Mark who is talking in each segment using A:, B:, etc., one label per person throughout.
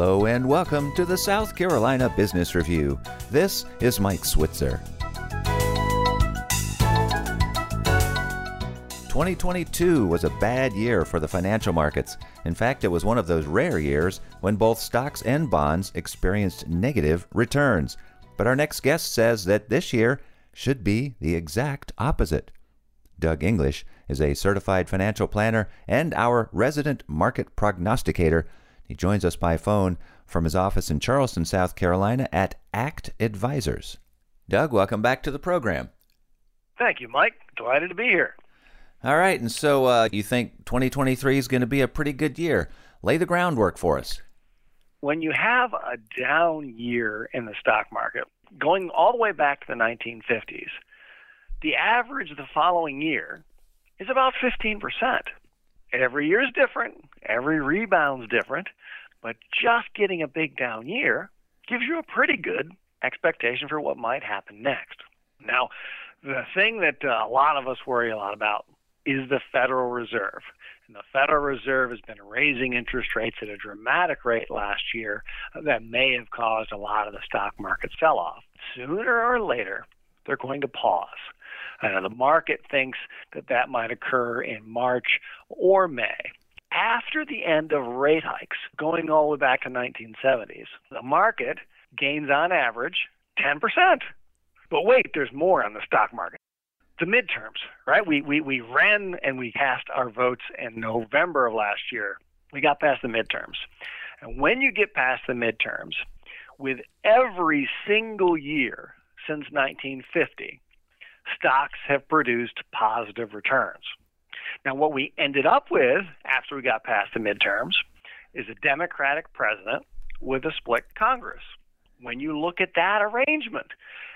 A: Hello and welcome to the South Carolina Business Review. This is Mike Switzer. 2022 was a bad year for the financial markets. In fact, it was one of those rare years when both stocks and bonds experienced negative returns. But our next guest says that this year should be the exact opposite. Doug English is a certified financial planner and our resident market prognosticator. He joins us by phone from his office in Charleston, South Carolina at ACT Advisors. Doug, welcome back to the program.
B: Thank you, Mike. Delighted to be here.
A: All right, and so uh, you think 2023 is going to be a pretty good year. Lay the groundwork for us.
B: When you have a down year in the stock market, going all the way back to the 1950s, the average the following year is about 15%. Every year is different, every rebound's different, but just getting a big down year gives you a pretty good expectation for what might happen next. Now, the thing that uh, a lot of us worry a lot about is the Federal Reserve. And the Federal Reserve has been raising interest rates at a dramatic rate last year that may have caused a lot of the stock market sell off. Sooner or later, they're going to pause. Uh, the market thinks that that might occur in March or May. After the end of rate hikes, going all the way back to 1970s, the market gains on average 10%. But wait, there's more on the stock market. The midterms, right? We, we, we ran and we cast our votes in November of last year. We got past the midterms. And when you get past the midterms, with every single year since 1950, stocks have produced positive returns. Now, what we ended up with after we got past the midterms is a Democratic president with a split Congress. When you look at that arrangement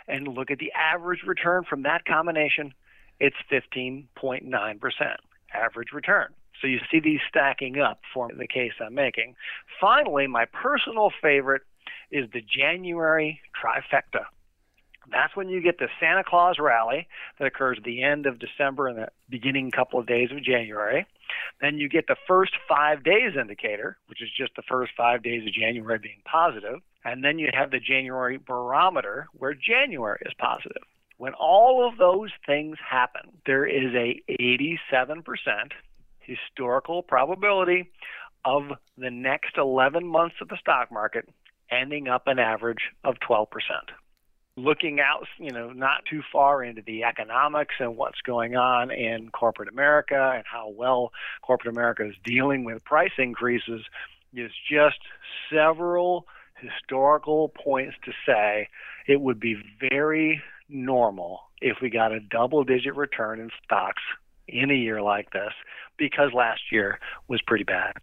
B: and look at the average return from that combination, it's 15.9% average return. So you see these stacking up for the case I'm making. Finally, my personal favorite is the January trifecta. That's when you get the Santa Claus rally that occurs at the end of December and the beginning couple of days of January. Then you get the first five days indicator, which is just the first five days of January being positive. And then you have the January barometer, where January is positive. When all of those things happen, there is a 87% historical probability of the next 11 months of the stock market ending up an average of 12% looking out, you know, not too far into the economics and what's going on in corporate America and how well corporate America is dealing with price increases is just several historical points to say it would be very normal if we got a double digit return in stocks in a year like this because last year was pretty bad.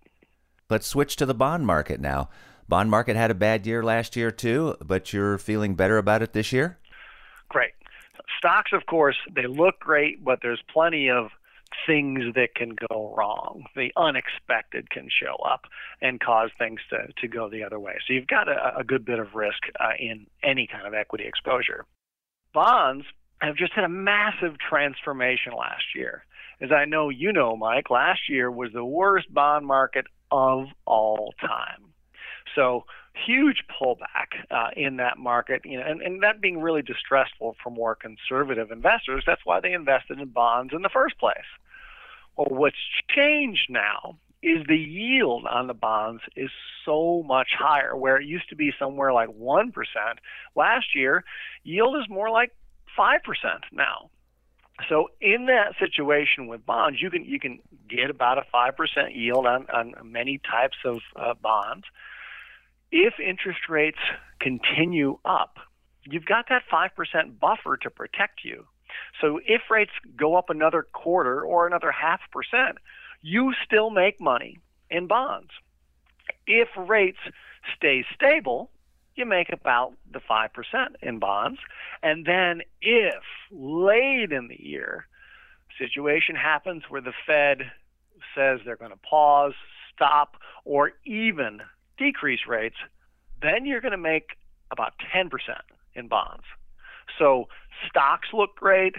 A: Let's switch to the bond market now. Bond market had a bad year last year too, but you're feeling better about it this year?
B: Great. Stocks, of course, they look great, but there's plenty of things that can go wrong. The unexpected can show up and cause things to, to go the other way. So you've got a, a good bit of risk uh, in any kind of equity exposure. Bonds have just had a massive transformation last year. As I know you know, Mike, last year was the worst bond market of all time. So huge pullback uh, in that market, you know, and, and that being really distressful for more conservative investors. That's why they invested in bonds in the first place. Well, what's changed now is the yield on the bonds is so much higher. Where it used to be somewhere like one percent last year, yield is more like five percent now. So in that situation with bonds, you can you can get about a five percent yield on on many types of uh, bonds if interest rates continue up, you've got that 5% buffer to protect you. So if rates go up another quarter or another half percent, you still make money in bonds. If rates stay stable, you make about the 5% in bonds. And then if late in the year, situation happens where the Fed says they're going to pause, stop, or even decrease rates, then you're going to make about 10% in bonds. So stocks look great,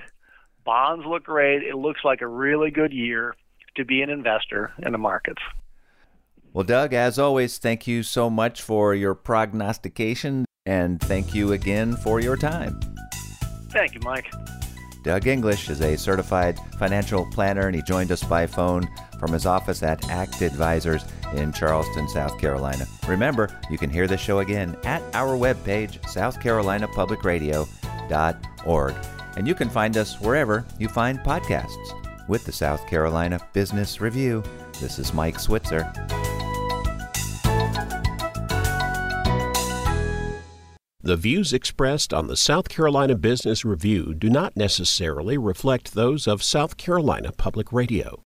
B: bonds look great. It looks like a really good year to be an investor in the markets.
A: Well, Doug, as always, thank you so much for your prognostication and thank you again for your time.
B: Thank you, Mike.
A: Doug English is a certified financial planner and he joined us by phone from his office at ACT Advisors in Charleston, South Carolina. Remember, you can hear the show again at our webpage, southcarolinapublicradio.org. And you can find us wherever you find podcasts. With the South Carolina Business Review, this is Mike Switzer.
C: The views expressed on the South Carolina Business Review do not necessarily reflect those of South Carolina Public Radio.